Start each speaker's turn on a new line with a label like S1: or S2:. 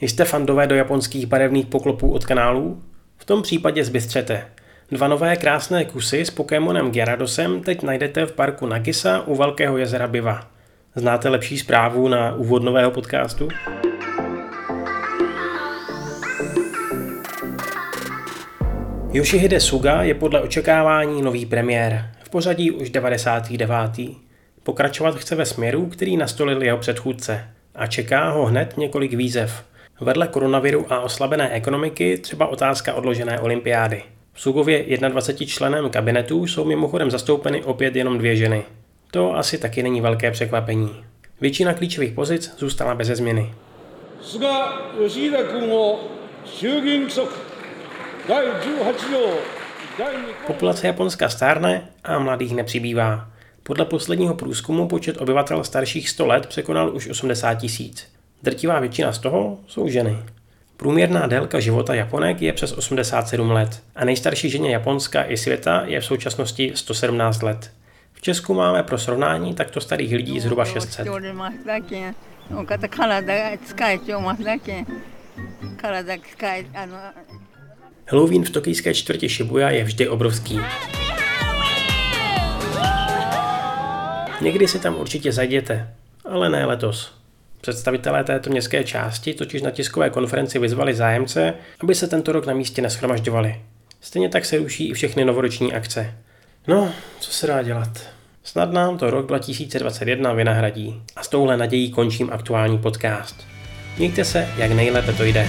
S1: Jste fandové do japonských barevných poklopů od kanálů? V tom případě zbystřete. Dva nové krásné kusy s Pokémonem Gyaradosem teď najdete v parku Nagisa u Velkého jezera Biva. Znáte lepší zprávu na úvod nového podcastu? Yoshihide Suga je podle očekávání nový premiér, v pořadí už 99. Pokračovat chce ve směru, který nastolil jeho předchůdce a čeká ho hned několik výzev. Vedle koronaviru a oslabené ekonomiky třeba otázka odložené olympiády. V Sugově 21 členem kabinetu jsou mimochodem zastoupeny opět jenom dvě ženy. To asi taky není velké překvapení. Většina klíčových pozic zůstala bez změny. Populace Japonska stárne a mladých nepřibývá. Podle posledního průzkumu počet obyvatel starších 100 let překonal už 80 tisíc. Drtivá většina z toho jsou ženy. Průměrná délka života Japonek je přes 87 let a nejstarší ženě Japonska i světa je v současnosti 117 let. V Česku máme pro srovnání takto starých lidí zhruba 600. Halloween v tokijské čtvrti Shibuya je vždy obrovský. Někdy si tam určitě zajděte, ale ne letos. Představitelé této městské části totiž na tiskové konferenci vyzvali zájemce, aby se tento rok na místě neschromažďovali. Stejně tak se ruší i všechny novoroční akce. No, co se dá dělat? Snad nám to rok 2021 vynahradí. A s touhle nadějí končím aktuální podcast. Mějte se, jak nejlépe to jde.